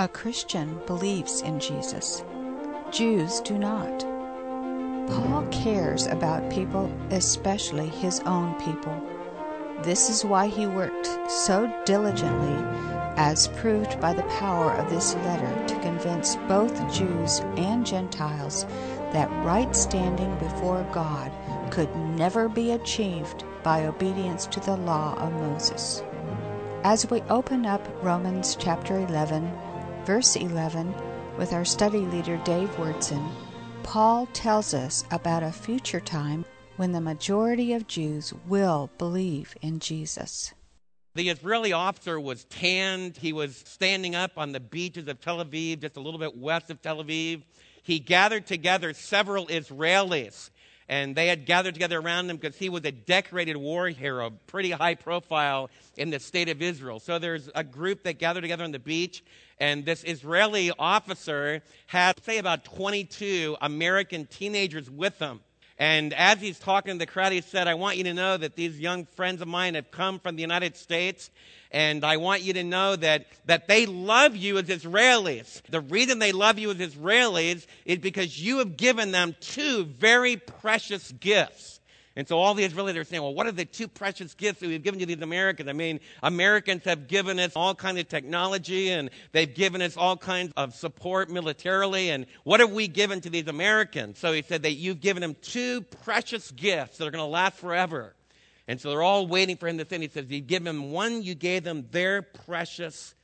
A Christian believes in Jesus. Jews do not. Paul cares about people, especially his own people. This is why he worked so diligently, as proved by the power of this letter, to convince both Jews and Gentiles that right standing before God could never be achieved by obedience to the law of Moses. As we open up Romans chapter 11, verse 11, with our study leader Dave Wyrtzen, Paul tells us about a future time when the majority of Jews will believe in Jesus. The Israeli officer was tanned. He was standing up on the beaches of Tel Aviv, just a little bit west of Tel Aviv. He gathered together several Israelis, and they had gathered together around him because he was a decorated war hero, pretty high profile in the state of Israel. So there's a group that gathered together on the beach, and this Israeli officer had, say, about 22 American teenagers with him. And as he's talking to the crowd, he said, I want you to know that these young friends of mine have come from the United States, and I want you to know that, that they love you as Israelis. The reason they love you as Israelis is because you have given them two very precious gifts. And so all the Israelis are saying, well, what are the two precious gifts that we've given to these Americans? I mean, Americans have given us all kinds of technology and they've given us all kinds of support militarily. And what have we given to these Americans? So he said that you've given them two precious gifts that are going to last forever. And so they're all waiting for him to finish. He says, You give them one, you gave them their precious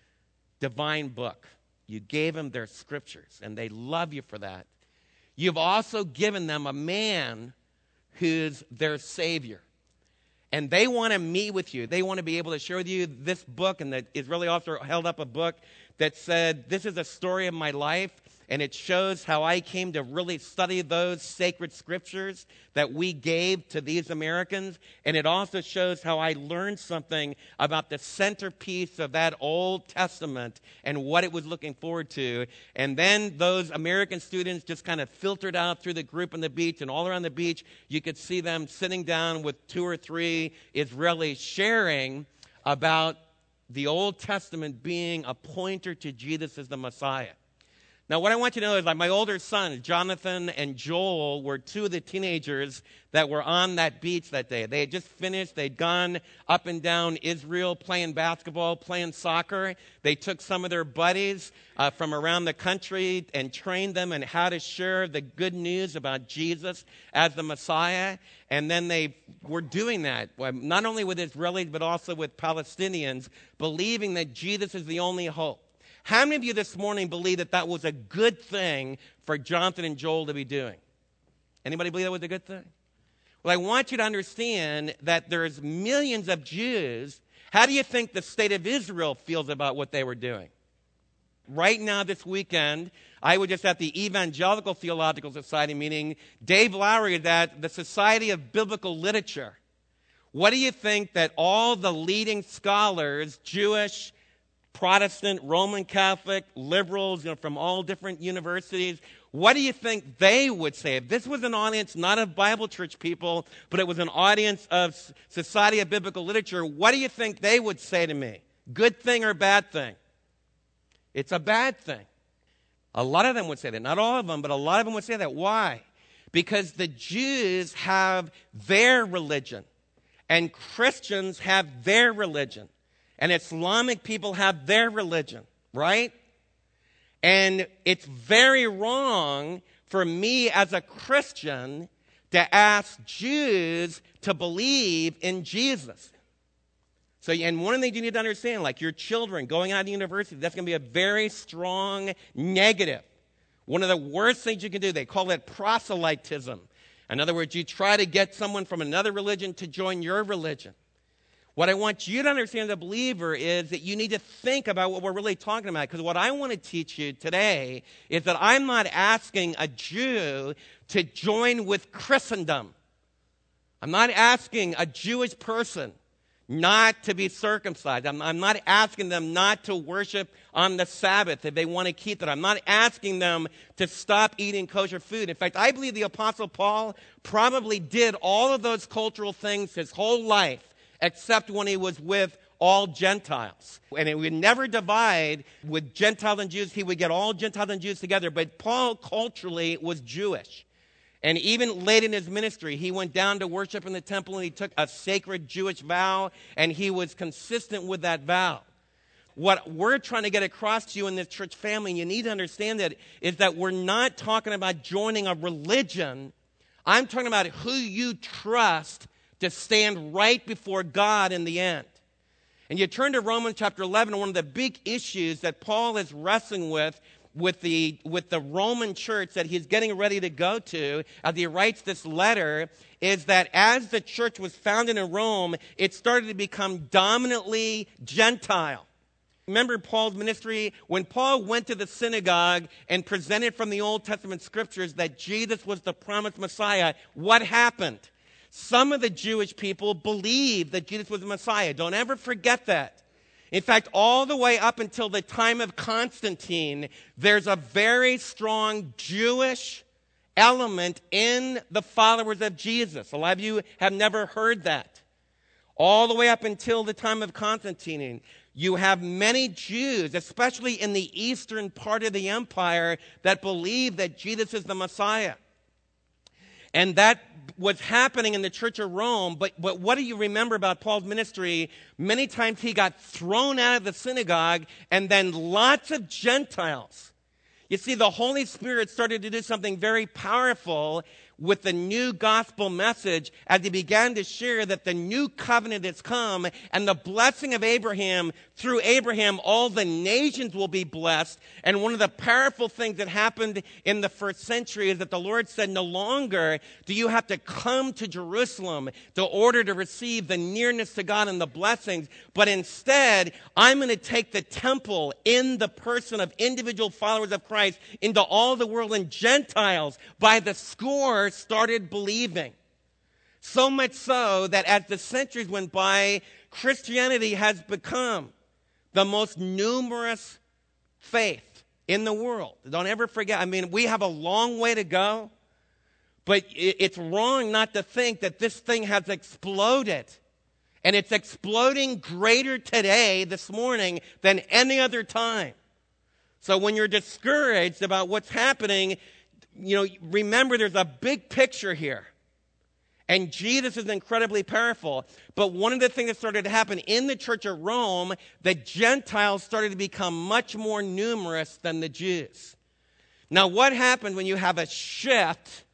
divine book. You gave them their scriptures, and they love you for that. You've also given them a man who's their Savior. And they want to meet with you. They want to be able to share with you this book. And the Israeli officer held up a book that said, This is a story of my life and it shows how I came to really study those sacred scriptures that we gave to these Americans. And it also shows how I learned something about the centerpiece of that Old Testament and what it was looking forward to. And then those American students just kind of filtered out through the group on the beach, and all around the beach, you could see them sitting down with two or three Israelis sharing about the Old Testament being a pointer to Jesus as the Messiah. Now, what I want you to know is like my older son, Jonathan and Joel, were two of the teenagers that were on that beach that day. They had just finished, they'd gone up and down Israel playing basketball, playing soccer. They took some of their buddies uh, from around the country and trained them in how to share the good news about Jesus as the Messiah. And then they were doing that, not only with Israelis, but also with Palestinians, believing that Jesus is the only hope. How many of you this morning believe that that was a good thing for Jonathan and Joel to be doing? Anybody believe that was a good thing? Well, I want you to understand that there's millions of Jews. How do you think the state of Israel feels about what they were doing? Right now, this weekend, I was just at the Evangelical Theological Society meeting. Dave Lowry is at the Society of Biblical Literature. What do you think that all the leading scholars, Jewish, Protestant, Roman Catholic, liberals you know, from all different universities. What do you think they would say? If this was an audience not of Bible church people, but it was an audience of Society of Biblical Literature, what do you think they would say to me? Good thing or bad thing? It's a bad thing. A lot of them would say that. Not all of them, but a lot of them would say that. Why? Because the Jews have their religion, and Christians have their religion and Islamic people have their religion, right? And it's very wrong for me as a Christian to ask Jews to believe in Jesus. So, and one things you need to understand, like your children going out to university, that's going to be a very strong negative. One of the worst things you can do, they call it proselytism. In other words, you try to get someone from another religion to join your religion. What I want you to understand as a believer is that you need to think about what we're really talking about. Because what I want to teach you today is that I'm not asking a Jew to join with Christendom. I'm not asking a Jewish person not to be circumcised. I'm, I'm, not asking them not to worship on the Sabbath if they want to keep it. I'm not asking them to stop eating kosher food. In fact, I believe the Apostle Paul probably did all of those cultural things his whole life except when he was with all Gentiles. And it would never divide with Gentiles and Jews. He would get all Gentiles and Jews together. But Paul culturally was Jewish. And even late in his ministry, he went down to worship in the temple and he took a sacred Jewish vow and he was consistent with that vow. What we're trying to get across to you in this church family, and you need to understand that, is that we're not talking about joining a religion. I'm talking about who you trust to stand right before God in the end. And you turn to Romans chapter 11, one of the big issues that Paul is wrestling with with the, with the Roman church that he's getting ready to go to as he writes this letter is that as the church was founded in Rome, it started to become dominantly Gentile. Remember Paul's ministry? When Paul went to the synagogue and presented from the Old Testament scriptures that Jesus was the promised Messiah, what happened? Some of the Jewish people believed that Jesus was the Messiah. Don't ever forget that. In fact, all the way up until the time of Constantine, there's a very strong Jewish element in the followers of Jesus. A lot of you have never heard that. All the way up until the time of Constantine, you have many Jews, especially in the eastern part of the empire, that believe that Jesus is the Messiah. And that was happening in the church of Rome. But, but what do you remember about Paul's ministry? Many times he got thrown out of the synagogue, and then lots of Gentiles. You see, the Holy Spirit started to do something very powerful with the new gospel message as he began to share that the new covenant has come and the blessing of Abraham, through Abraham, all the nations will be blessed. And one of the powerful things that happened in the first century is that the Lord said, no longer do you have to come to Jerusalem to order to receive the nearness to God and the blessings, but instead, I'm going to take the temple in the person of individual followers of Christ into all the world and Gentiles by the score started believing. So much so that as the centuries went by, Christianity has become the most numerous faith in the world. Don't ever forget. I mean, we have a long way to go, but it's wrong not to think that this thing has exploded. And it's exploding greater today, this morning, than any other time. So when you're discouraged about what's happening, you know, remember there's a big picture here. And Jesus is incredibly powerful. But one of the things that started to happen in the church of Rome, the Gentiles started to become much more numerous than the Jews. Now, what happens when you have a shift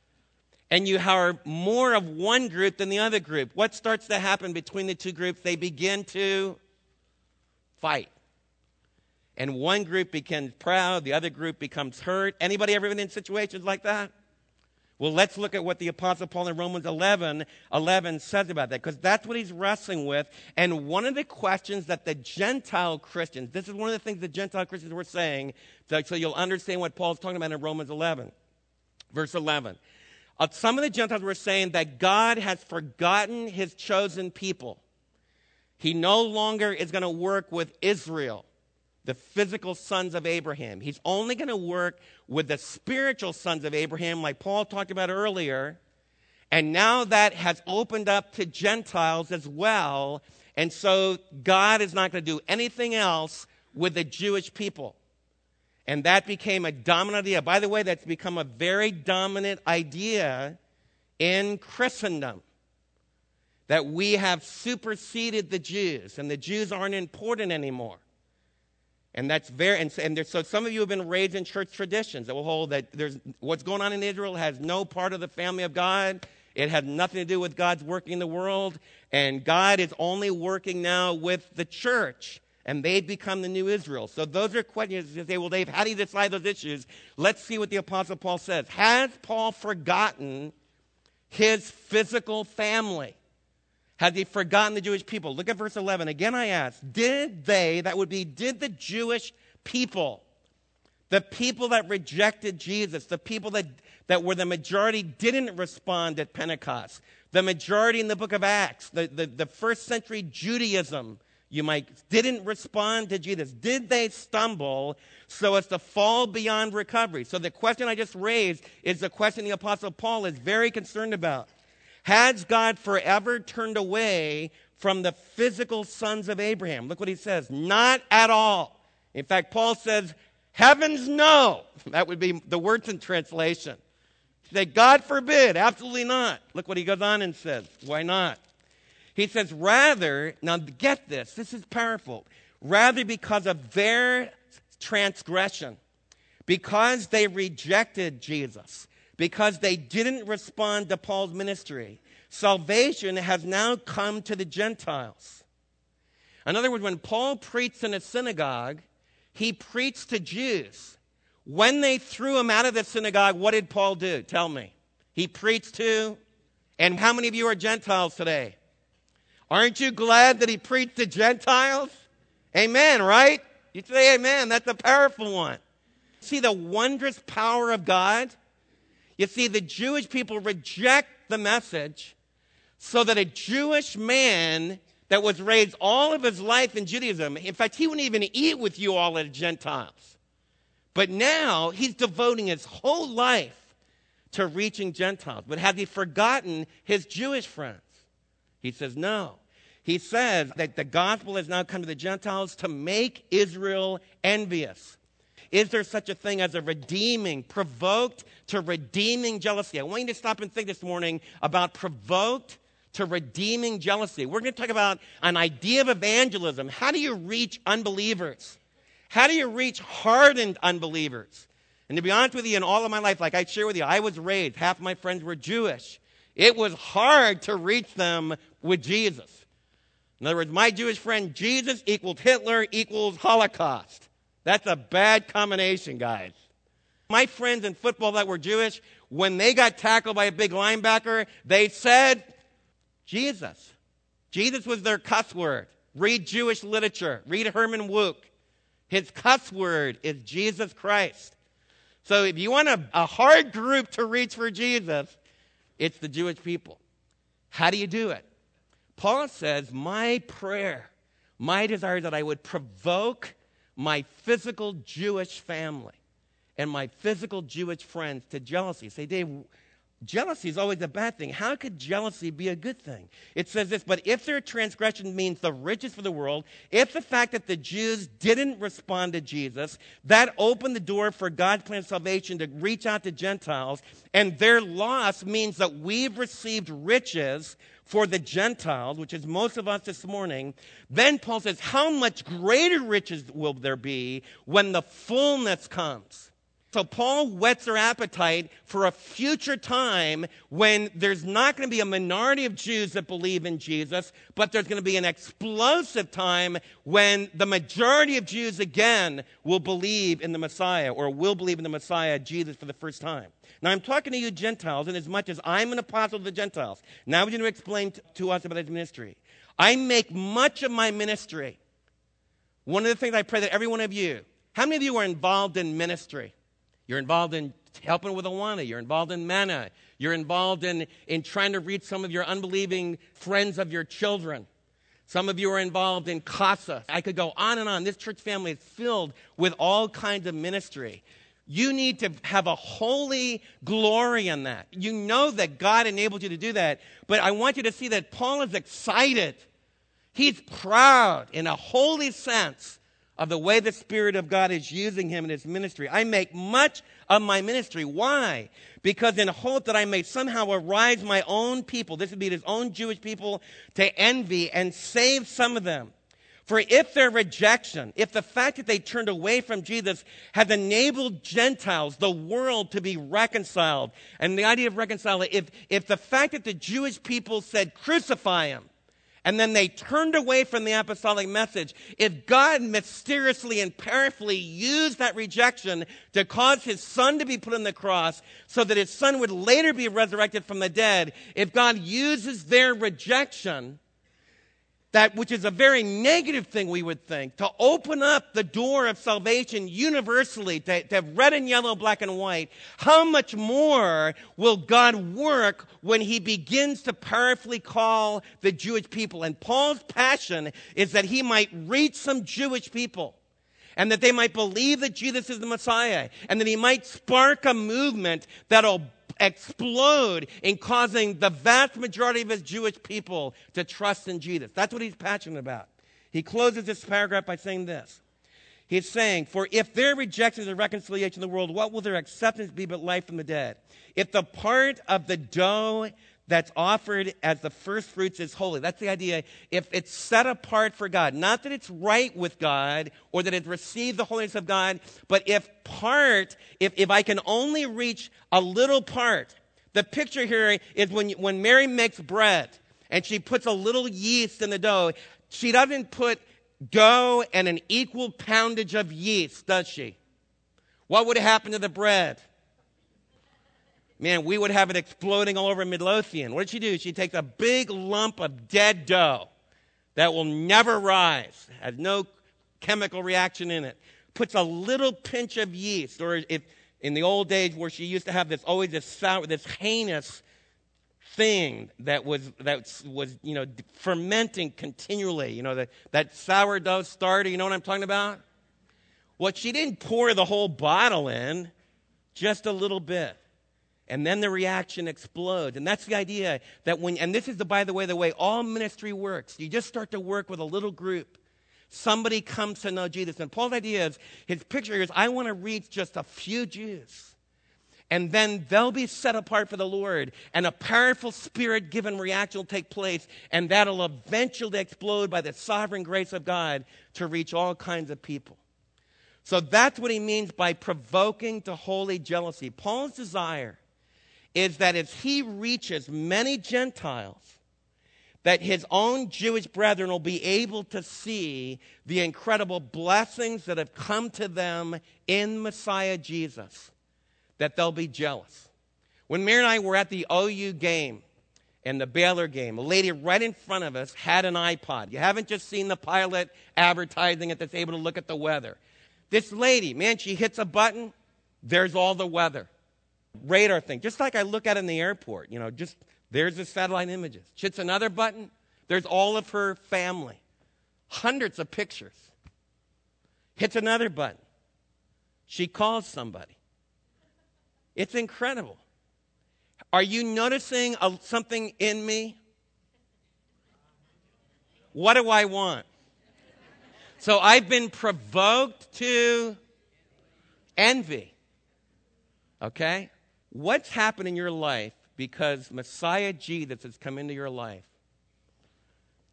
and you have more of one group than the other group? What starts to happen between the two groups? They begin to fight and one group becomes proud, the other group becomes hurt. Anybody ever been in situations like that? Well, let's look at what the Apostle Paul in Romans 11, 11 says about that, because that's what he's wrestling with. And one of the questions that the Gentile Christians, this is one of the things the Gentile Christians were saying, so you'll understand what Paul's talking about in Romans 11, verse 11. Uh, some of the Gentiles were saying that God has forgotten his chosen people. He no longer is going to work with Israel the physical sons of Abraham. He's only going to work with the spiritual sons of Abraham, like Paul talked about earlier. And now that has opened up to Gentiles as well. And so God is not going to do anything else with the Jewish people. And that became a dominant idea. By the way, that's become a very dominant idea in Christendom. That we have superseded the Jews, and the Jews aren't important anymore. And that's very, and, and so some of you have been raised in church traditions that will hold that there's what's going on in Israel has no part of the family of God. It has nothing to do with God's working in the world. And God is only working now with the church. And they've become the new Israel. So those are questions to say, well, Dave, how do you decide those issues? Let's see what the Apostle Paul says. Has Paul forgotten his physical family? Had they forgotten the Jewish people? Look at verse 11. Again, I ask, did they, that would be, did the Jewish people, the people that rejected Jesus, the people that, that were the majority, didn't respond at Pentecost, the majority in the book of Acts, the, the, the first century Judaism, you might, didn't respond to Jesus. Did they stumble so as to fall beyond recovery? So the question I just raised is the question the Apostle Paul is very concerned about. Has God forever turned away from the physical sons of Abraham. Look what he says. Not at all. In fact, Paul says, heavens no. That would be the Wyrtzen translation. Say, God forbid, absolutely not. Look what he goes on and says. Why not? He says, rather, now get this, this is powerful. Rather, because of their transgression, because they rejected Jesus, because they didn't respond to Paul's ministry, salvation has now come to the Gentiles. In other words, when Paul preached in a synagogue, he preached to Jews. When they threw him out of the synagogue, what did Paul do? Tell me. He preached to, and how many of you are Gentiles today? Aren't you glad that he preached to Gentiles? Amen, right? You say amen. That's a powerful one. See the wondrous power of God? You see, the Jewish people reject the message so that a Jewish man that was raised all of his life in Judaism, in fact, he wouldn't even eat with you all as Gentiles. But now he's devoting his whole life to reaching Gentiles. But has he forgotten his Jewish friends? He says, no. He says that the gospel has now come to the Gentiles to make Israel envious. Is there such a thing as a redeeming, provoked to redeeming jealousy? I want you to stop and think this morning about provoked to redeeming jealousy. We're going to talk about an idea of evangelism. How do you reach unbelievers? How do you reach hardened unbelievers? And to be honest with you, in all of my life, like I share with you, I was raised, half my friends were Jewish. It was hard to reach them with Jesus. In other words, my Jewish friend, Jesus equals Hitler equals Holocaust. That's a bad combination, guys. My friends in football that were Jewish, when they got tackled by a big linebacker, they said, Jesus. Jesus was their cuss word. Read Jewish literature. Read Herman Wouk. His cuss word is Jesus Christ. So if you want a, a hard group to reach for Jesus, it's the Jewish people. How do you do it? Paul says, My prayer, my desire that I would provoke my physical Jewish family and my physical Jewish friends to jealousy. Say, Dave, Jealousy is always a bad thing. How could jealousy be a good thing? It says this, but if their transgression means the riches for the world, if the fact that the Jews didn't respond to Jesus, that opened the door for God's plan of salvation to reach out to Gentiles, and their loss means that we've received riches for the Gentiles, which is most of us this morning, then Paul says, how much greater riches will there be when the fullness comes? So Paul whets their appetite for a future time when there's not going to be a minority of Jews that believe in Jesus, but there's going to be an explosive time when the majority of Jews again will believe in the Messiah or will believe in the Messiah, Jesus, for the first time. Now I'm talking to you Gentiles, and as much as I'm an apostle of the Gentiles, now I'm going to explain to us about his ministry. I make much of my ministry. One of the things I pray that every one of you, how many of you are involved in ministry? You're involved in helping with Awana. You're involved in Mana. You're involved in, in trying to reach some of your unbelieving friends of your children. Some of you are involved in CASA. I could go on and on. This church family is filled with all kinds of ministry. You need to have a holy glory in that. You know that God enabled you to do that, but I want you to see that Paul is excited. He's proud in a holy sense of the way the Spirit of God is using him in his ministry. I make much of my ministry. Why? Because in hope that I may somehow arise my own people, this would be his own Jewish people, to envy and save some of them. For if their rejection, if the fact that they turned away from Jesus has enabled Gentiles, the world, to be reconciled, and the idea of reconciling, if, if the fact that the Jewish people said, crucify him, and then they turned away from the apostolic message, if God mysteriously and powerfully used that rejection to cause his son to be put on the cross so that his son would later be resurrected from the dead, if God uses their rejection that which is a very negative thing we would think to open up the door of salvation universally to, to, have red and yellow black and white how much more will god work when he begins to powerfully call the jewish people? And paul's passion is that he might reach some jewish people and that they might believe that jesus is the messiah and that he might spark a movement that'll explode in causing the vast majority of his Jewish people to trust in Jesus. That's what he's passionate about. He closes this paragraph by saying this. He's saying, For if their rejection is a reconciliation of the world, what will their acceptance be but life from the dead? If the part of the dough that's offered as the first fruits is holy. That's the idea. If it's set apart for God, not that it's right with God or that it received the holiness of God, but if part, if, if I can only reach a little part, the picture here is when, when Mary makes bread and she puts a little yeast in the dough, she doesn't put dough and an equal poundage of yeast, does she? What would happen to the bread? Man, we would have it exploding all over Midlothian. What did she do? She takes a big lump of dead dough that will never rise, has no chemical reaction in it, puts a little pinch of yeast, or if in the old days where she used to have this always this sour, this heinous thing that was that was you know fermenting continually. You know that that sourdough starter. You know what I'm talking about? Well, she didn't pour the whole bottle in, just a little bit and then the reaction explodes. And that's the idea that when, and this is the, by the way, the way all ministry works. You just start to work with a little group. Somebody comes to know Jesus. And Paul's idea is, his picture is, I want to reach just a few Jews. And then they'll be set apart for the Lord. And a powerful spirit given reaction will take place. And that'll eventually explode by the sovereign grace of God to reach all kinds of people. So that's what he means by provoking to holy jealousy. Paul's desire is that as he reaches many Gentiles, that his own Jewish brethren will be able to see the incredible blessings that have come to them in Messiah Jesus, that they'll be jealous. When Mary and I were at the OU game and the Baylor game, a lady right in front of us had an iPod. You haven't just seen the pilot advertising it that's able to look at the weather. This lady, man, she hits a button, there's all the weather radar thing, just like I look at in the airport. You know, just there's the satellite images. Hits another button, there's all of her family, hundreds of pictures. Hits another button, she calls somebody. It's incredible. Are you noticing a, something in me? What do I want? So I've been provoked to envy. Okay? What's happened in your life because Messiah Jesus has come into your life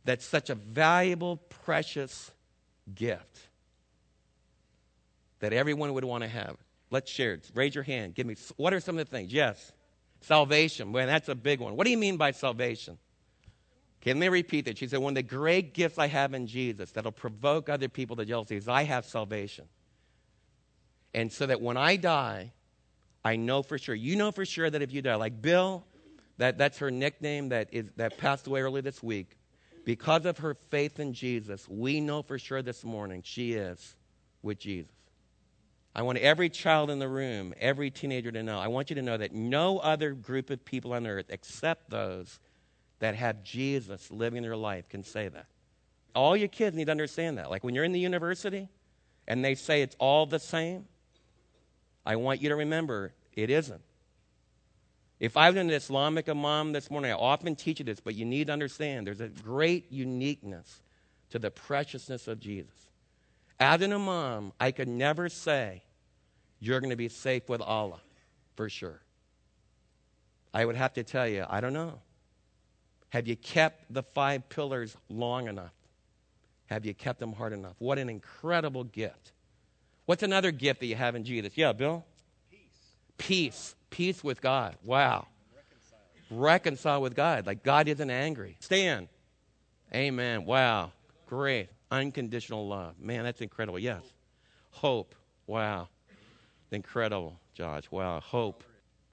that's such a valuable, precious gift that everyone would want to have? Let's share it. Raise your hand. Give me, what are some of the things? Yes. Salvation. Well, that's a big one. What do you mean by salvation? Can me repeat that. She said, One of the great gifts I have in Jesus that'll provoke other people to jealousy is I have salvation. And so that when I die, I know for sure. You know for sure that if you die, like Bill, that, that's her nickname that, is, that passed away early this week. Because of her faith in Jesus, we know for sure this morning she is with Jesus. I want every child in the room, every teenager to know. I want you to know that no other group of people on earth except those that have Jesus living in their life can say that. All your kids need to understand that. Like when you're in the university and they say it's all the same, I want you to remember it isn't. If I was an Islamic imam this morning, I often teach you this, but you need to understand there's a great uniqueness to the preciousness of Jesus. As an imam, I could never say you're going to be safe with Allah for sure. I would have to tell you, I don't know. Have you kept the five pillars long enough? Have you kept them hard enough? What an incredible gift. What's another gift that you have in Jesus? Yeah, Bill? Peace. Peace. Peace with God. Wow. Reconcile. With God. Like God isn't angry. Stand. Amen. Wow. Great. Unconditional love. Man, that's incredible. Yes. Hope. Wow. Incredible, Josh. Wow. Hope.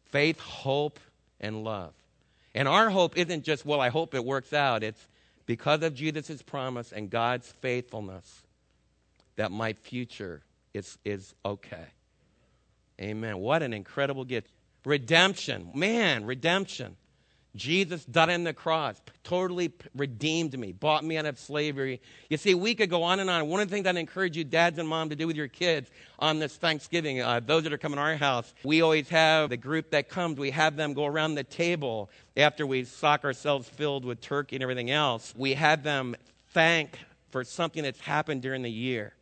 Faith, hope, and love. And our hope isn't just, well, I hope it works out. It's because of Jesus' promise and God's faithfulness that my future is, is okay. Amen. What an incredible gift. Redemption. Man, redemption. Jesus died on the cross, totally redeemed me, bought me out of slavery. You see, we could go on and on. One of the things I encourage you, dads and mom, to do with your kids on this Thanksgiving, uh, those that are coming to our house, we always have the group that comes, we have them go around the table after we sock ourselves filled with turkey and everything else. We have them thank for something that's happened during the year.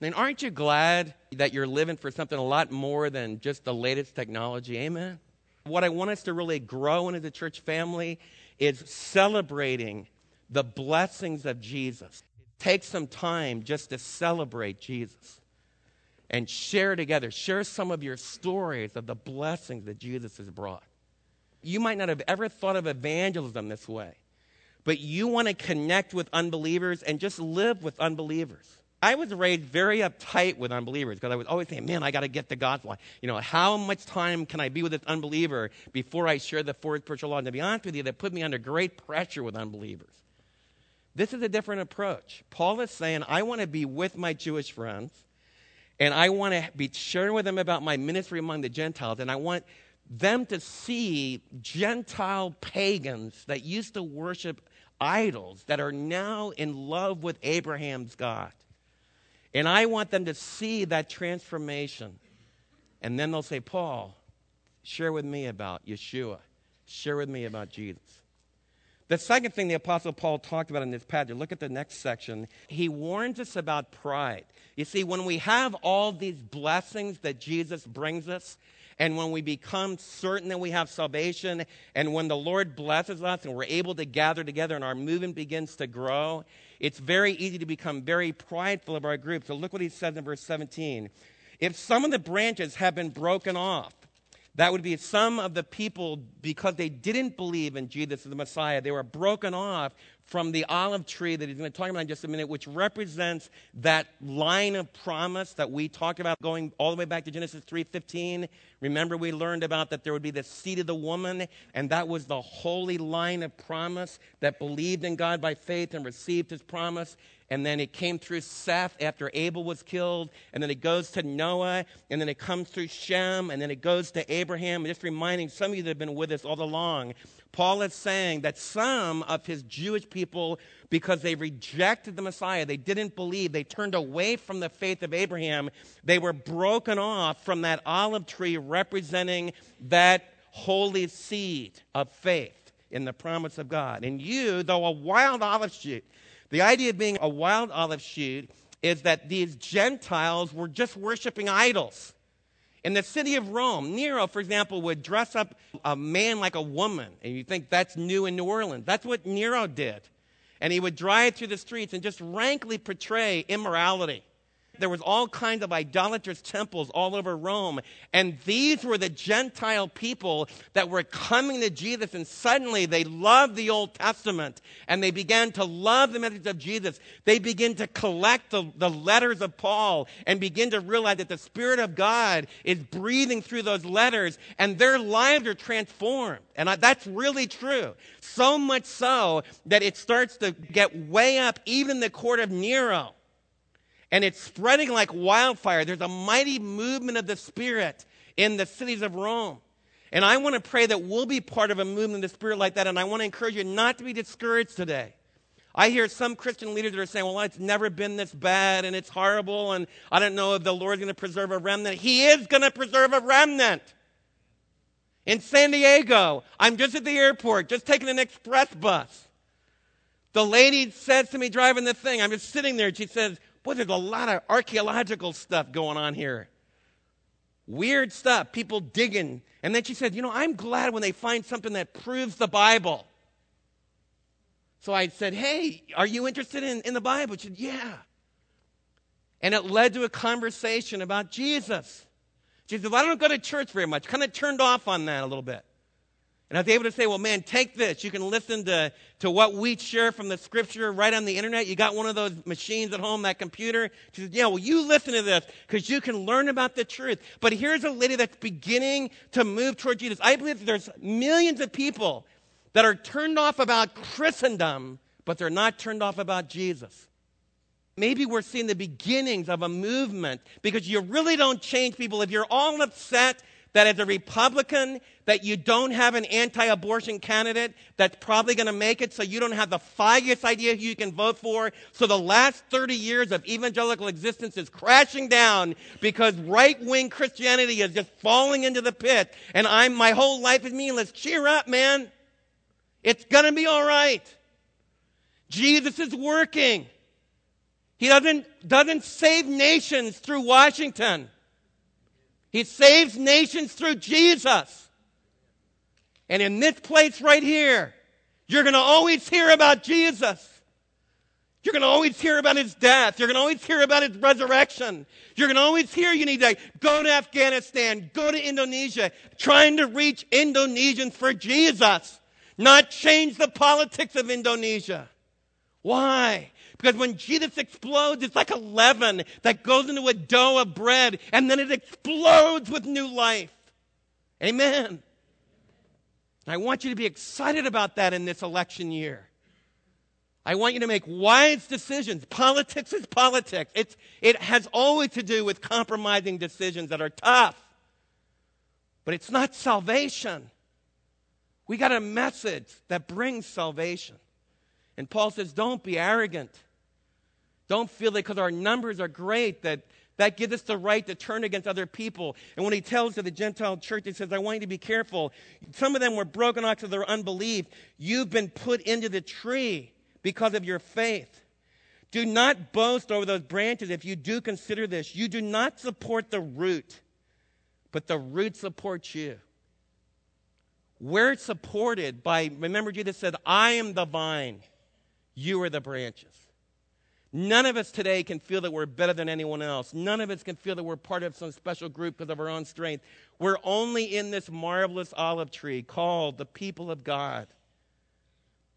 And aren't you glad that you're living for something a lot more than just the latest technology? Amen. What I want us to really grow into the church family is celebrating the blessings of Jesus. Take some time just to celebrate Jesus and share together. Share some of your stories of the blessings that Jesus has brought. You might not have ever thought of evangelism this way, but you want to connect with unbelievers and just live with unbelievers. I was raised very uptight with unbelievers because I was always saying, man, I got to get the gospel. You know, how much time can I be with this unbeliever before I share the fourth spiritual law? And to be honest with you, that put me under great pressure with unbelievers. This is a different approach. Paul is saying, I want to be with my Jewish friends, and I want to be sharing with them about my ministry among the Gentiles, and I want them to see Gentile pagans that used to worship idols that are now in love with Abraham's God. And I want them to see that transformation. And then they'll say, Paul, share with me about Yeshua. Share with me about Jesus. The second thing the Apostle Paul talked about in this passage, look at the next section. He warns us about pride. You see, when we have all these blessings that Jesus brings us, and when we become certain that we have salvation, and when the Lord blesses us and we're able to gather together and our movement begins to grow, it's very easy to become very prideful of our group. So look what he says in verse 17. If some of the branches have been broken off, that would be some of the people, because they didn't believe in Jesus as the Messiah, they were broken off from the olive tree that he's going to talk about in just a minute, which represents that line of promise that we talked about going all the way back to Genesis 3:15. Remember we learned about that there would be the seed of the woman, and that was the holy line of promise that believed in God by faith and received his promise. And then it came through Seth after Abel was killed, and then it goes to Noah, and then it comes through Shem, and then it goes to Abraham. And just reminding some of you that have been with us all along Paul is saying that some of his Jewish people, because they rejected the Messiah, they didn't believe, they turned away from the faith of Abraham, they were broken off from that olive tree representing that holy seed of faith in the promise of God. And you, though a wild olive shoot, the idea of being a wild olive shoot is that these Gentiles were just worshiping idols. In the city of Rome, Nero, for example, would dress up a man like a woman, and you think that's new in New Orleans. That's what Nero did. And he would drive through the streets and just rankly portray immorality there was all kinds of idolatrous temples all over Rome. And these were the Gentile people that were coming to Jesus, and suddenly they loved the Old Testament and they began to love the message of Jesus. They begin to collect the, the letters of Paul and begin to realize that the Spirit of God is breathing through those letters, and their lives are transformed. And I, that's really true. So much so that it starts to get way up, even the court of Nero and it's spreading like wildfire. There's a mighty movement of the Spirit in the cities of Rome. And I want to pray that we'll be part of a movement of the Spirit like that. And I want to encourage you not to be discouraged today. I hear some Christian leaders that are saying, well, it's never been this bad and it's horrible and I don't know if the Lord's going to preserve a remnant. He is going to preserve a remnant. In San Diego, I'm just at the airport, just taking an express bus. The lady says to me driving the thing, I'm just sitting there, she says, Boy, there's a lot of archaeological stuff going on here. Weird stuff, people digging. And then she said, You know, I'm glad when they find something that proves the Bible. So I said, Hey, are you interested in, in the Bible? She said, Yeah. And it led to a conversation about Jesus. She said, well, I don't go to church very much. Kind of turned off on that a little bit. And I was able to say, well, man, take this. You can listen to, to what we share from the scripture right on the internet. You got one of those machines at home, that computer. She said, yeah, well, you listen to this because you can learn about the truth. But here's a lady that's beginning to move toward Jesus. I believe there's millions of people that are turned off about Christendom, but they're not turned off about Jesus. Maybe we're seeing the beginnings of a movement because you really don't change people if you're all upset that as a Republican, that you don't have an anti-abortion candidate that's probably going to make it so you don't have the foggiest idea who you can vote for. So the last 30 years of evangelical existence is crashing down because right-wing Christianity is just falling into the pit. And I'm, my whole life is meaningless. Cheer up, man. It's going to be all right. Jesus is working. He doesn't, doesn't save nations through Washington. He saves nations through Jesus. And in this place right here, you're going to always hear about Jesus. You're going to always hear about his death. You're going to always hear about his resurrection. You're going to always hear you need to go to Afghanistan, go to Indonesia, trying to reach Indonesians for Jesus, not change the politics of Indonesia. Why? Because when Jesus explodes, it's like a leaven that goes into a dough of bread and then it explodes with new life. Amen. I want you to be excited about that in this election year. I want you to make wise decisions. Politics is politics. It's, it has always to do with compromising decisions that are tough. But it's not salvation. We got a message that brings salvation. And Paul says, don't be arrogant. Don't feel that because our numbers are great that that gives us the right to turn against other people. And when he tells to the Gentile church, he says, I want you to be careful. Some of them were broken off of their unbelief. You've been put into the tree because of your faith. Do not boast over those branches if you do consider this. You do not support the root, but the root supports you. We're supported by, remember, Jesus said, I am the vine, you are the branches. None of us today can feel that we're better than anyone else. None of us can feel that we're part of some special group because of our own strength. We're only in this marvelous olive tree called the people of God.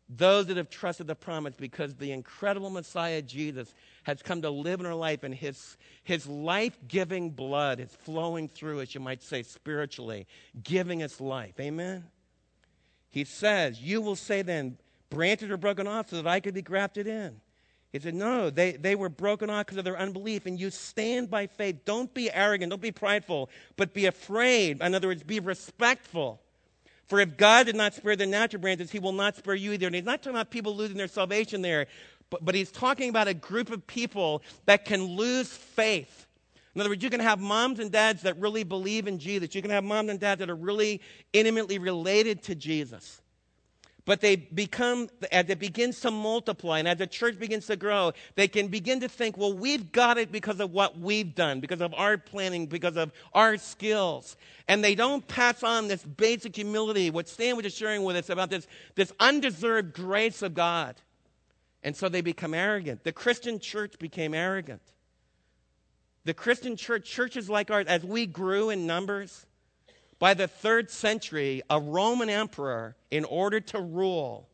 Those that have trusted the promise because the incredible Messiah Jesus has come to live in our life and his, his life giving blood is flowing through us, you might say, spiritually, giving us life. Amen? He says, You will say then, branches are broken off so that I could be grafted in. He said, No, they, they were broken off because of their unbelief, and you stand by faith. Don't be arrogant, don't be prideful, but be afraid. In other words, be respectful. For if God did not spare the natural branches, he will not spare you either. And he's not talking about people losing their salvation there, but, but he's talking about a group of people that can lose faith. In other words, you can have moms and dads that really believe in Jesus. You can have moms and dads that are really intimately related to Jesus. But they become, as it begins to multiply and as the church begins to grow, they can begin to think, well, we've got it because of what we've done, because of our planning, because of our skills. And they don't pass on this basic humility, what Stan was just sharing with us about this, this undeserved grace of God. And so they become arrogant. The Christian church became arrogant. The Christian church, churches like ours, as we grew in numbers, by the third century, a Roman emperor, in order to rule,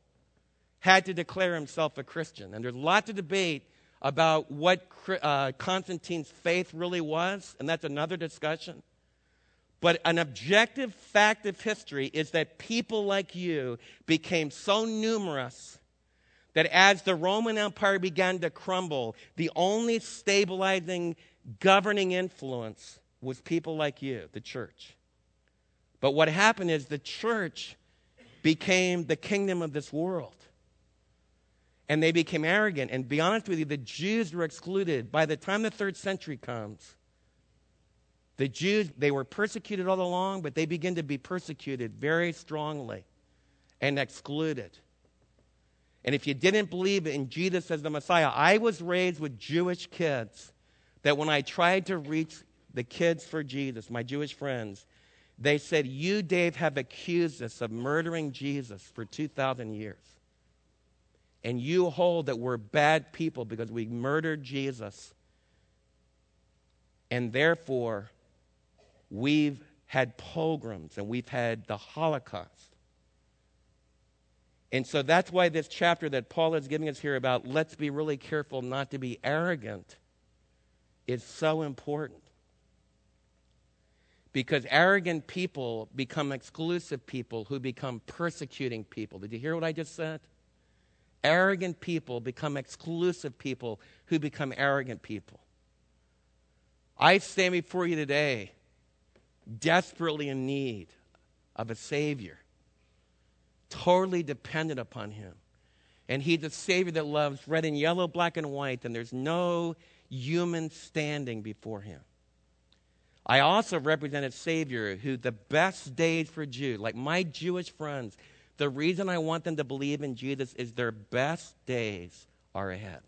had to declare himself a Christian. And there's a lot of debate about what uh, Constantine's faith really was, and that's another discussion. But an objective fact of history is that people like you became so numerous that as the Roman Empire began to crumble, the only stabilizing governing influence was people like you, the church. But what happened is the church became the kingdom of this world. And they became arrogant. And be honest with you, the Jews were excluded. By the time the third century comes, the Jews, they were persecuted all along, but they begin to be persecuted very strongly and excluded. And if you didn't believe in Jesus as the Messiah, I was raised with Jewish kids that when I tried to reach the kids for Jesus, my Jewish friends, they said, You, Dave, have accused us of murdering Jesus for 2,000 years. And you hold that we're bad people because we murdered Jesus. And therefore, we've had pogroms and we've had the Holocaust. And so that's why this chapter that Paul is giving us here about let's be really careful not to be arrogant is so important because arrogant people become exclusive people who become persecuting people. Did you hear what I just said? Arrogant people become exclusive people who become arrogant people. I stand before you today desperately in need of a Savior, totally dependent upon Him. And He's a Savior that loves red and yellow, black and white, and there's no human standing before Him. I also represent a Savior who the best days for Jews, like my Jewish friends, the reason I want them to believe in Jesus is their best days are ahead.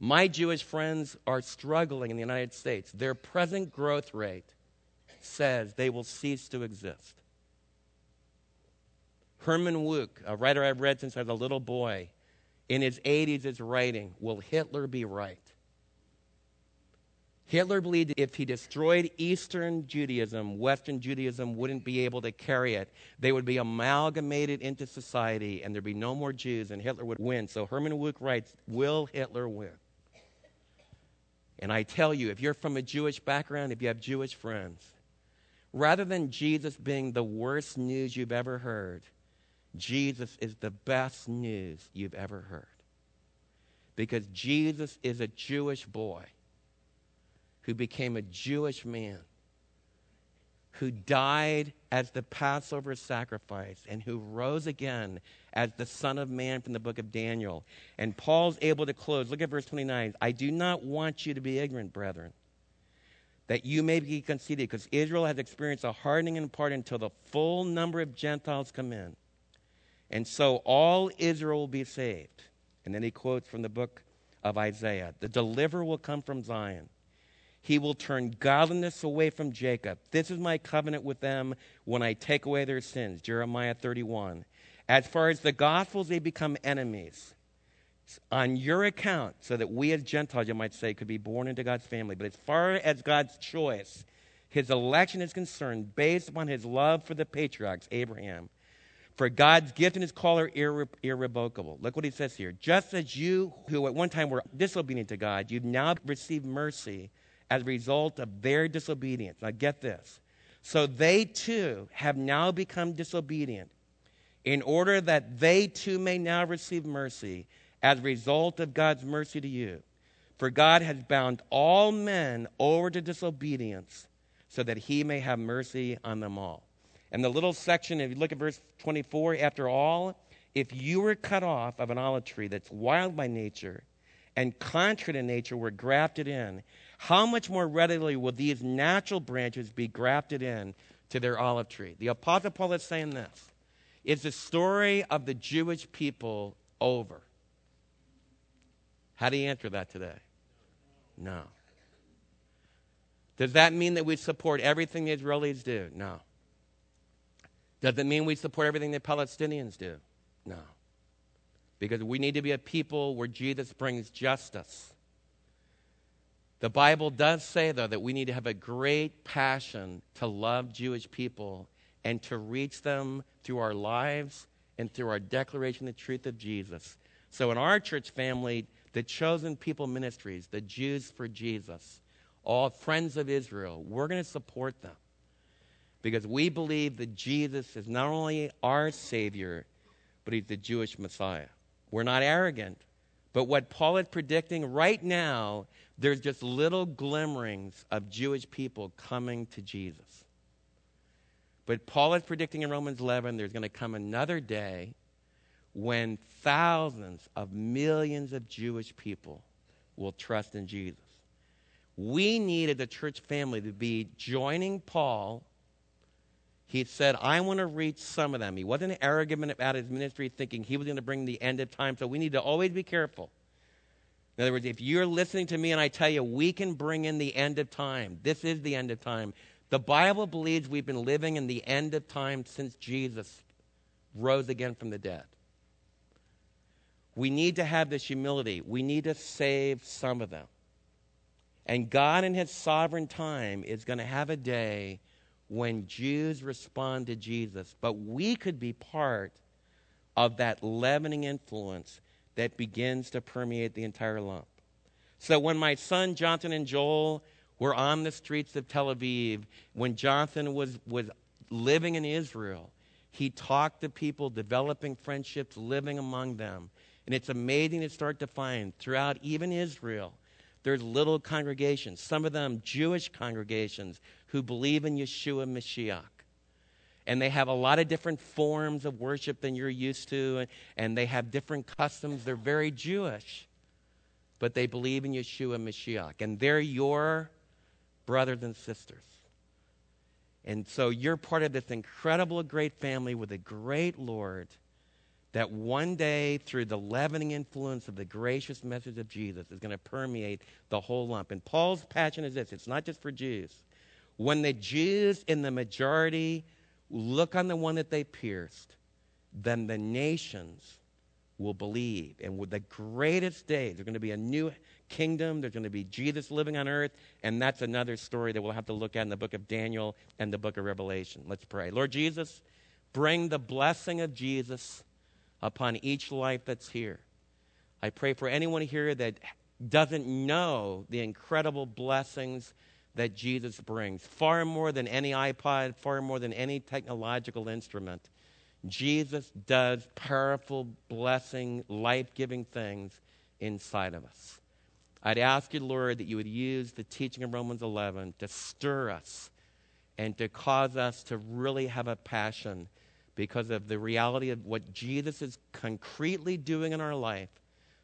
My Jewish friends are struggling in the United States. Their present growth rate says they will cease to exist. Herman Wouk, a writer I've read since I was a little boy, in his 80s is writing, Will Hitler be right? Hitler believed if he destroyed Eastern Judaism, Western Judaism wouldn't be able to carry it. They would be amalgamated into society and there'd be no more Jews and Hitler would win. So Herman Wouk writes, Will Hitler win? And I tell you, if you're from a Jewish background, if you have Jewish friends, rather than Jesus being the worst news you've ever heard, Jesus is the best news you've ever heard. Because Jesus is a Jewish boy who became a Jewish man, who died as the Passover sacrifice, and who rose again as the Son of Man from the book of Daniel. And Paul's able to close. Look at verse 29. I do not want you to be ignorant, brethren, that you may be conceited, because Israel has experienced a hardening in part until the full number of Gentiles come in. And so all Israel will be saved. And then he quotes from the book of Isaiah The deliverer will come from Zion. He will turn godliness away from Jacob. This is my covenant with them when I take away their sins. Jeremiah 31. As far as the Gospels, they become enemies on your account, so that we as Gentiles, you might say, could be born into God's family. But as far as God's choice, his election is concerned, based upon his love for the patriarchs, Abraham, for God's gift and his call are irre- irrevocable. Look what he says here. Just as you, who at one time were disobedient to God, you've now received mercy as a result of their disobedience. Now, get this. So they too have now become disobedient in order that they too may now receive mercy as a result of God's mercy to you. For God has bound all men over to disobedience so that he may have mercy on them all. And the little section, if you look at verse 24, after all, if you were cut off of an olive tree that's wild by nature and contrary to nature were grafted in, how much more readily will these natural branches be grafted in to their olive tree? The Apostle Paul is saying this. Is the story of the Jewish people over? How do you answer that today? No. Does that mean that we support everything the Israelis do? No. Does it mean we support everything the Palestinians do? No. Because we need to be a people where Jesus brings justice the Bible does say, though, that we need to have a great passion to love Jewish people and to reach them through our lives and through our declaration of the truth of Jesus. So, in our church family, the Chosen People Ministries, the Jews for Jesus, all friends of Israel, we're going to support them because we believe that Jesus is not only our Savior, but He's the Jewish Messiah. We're not arrogant, but what Paul is predicting right now there's just little glimmerings of Jewish people coming to Jesus. But Paul is predicting in Romans 11 there's going to come another day when thousands of millions of Jewish people will trust in Jesus. We needed the church family to be joining Paul. He said, I want to reach some of them. He wasn't arrogant about his ministry, thinking he was going to bring the end of time. So we need to always be careful in other words, if you're listening to me and I tell you we can bring in the end of time, this is the end of time. The Bible believes we've been living in the end of time since Jesus rose again from the dead. We need to have this humility. We need to save some of them. And God, in His sovereign time, is going to have a day when Jews respond to Jesus. But we could be part of that leavening influence that begins to permeate the entire lump. So when my son Jonathan and Joel were on the streets of Tel Aviv, when Jonathan was, was living in Israel, he talked to people, developing friendships, living among them. And it's amazing to start to find throughout even Israel There's little congregations, some of them Jewish congregations, who believe in Yeshua Mashiach. And they have a lot of different forms of worship than you're used to, and, and they have different customs. They're very Jewish, but they believe in Yeshua Mashiach. And they're your brothers and sisters. And so you're part of this incredible, great family with a great Lord that one day, through the leavening influence of the gracious message of Jesus, is going to permeate the whole lump. And Paul's passion is this it's not just for Jews. When the Jews in the majority look on the one that they pierced, then the nations will believe. And with the greatest days, there's going to be a new kingdom. There's going to be Jesus living on earth. And that's another story that we'll have to look at in the book of Daniel and the book of Revelation. Let's pray. Lord Jesus, bring the blessing of Jesus upon each life that's here. I pray for anyone here that doesn't know the incredible blessings that Jesus brings, far more than any iPod, far more than any technological instrument. Jesus does powerful, blessing, life giving things inside of us. I'd ask you, Lord, that you would use the teaching of Romans 11 to stir us and to cause us to really have a passion because of the reality of what Jesus is concretely doing in our life,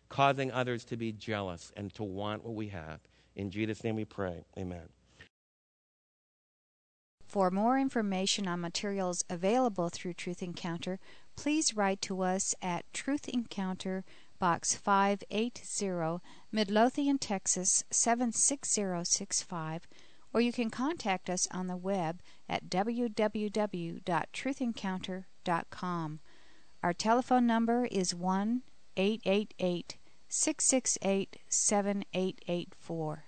causing others to be jealous and to want what we have. In Jesus' name we pray. Amen. For more information on materials available through Truth Encounter, please write to us at Truth Encounter, Box 580, Midlothian, Texas 76065, or you can contact us on the web at www.truthencounter.com. Our telephone number is 1 888 668 7884.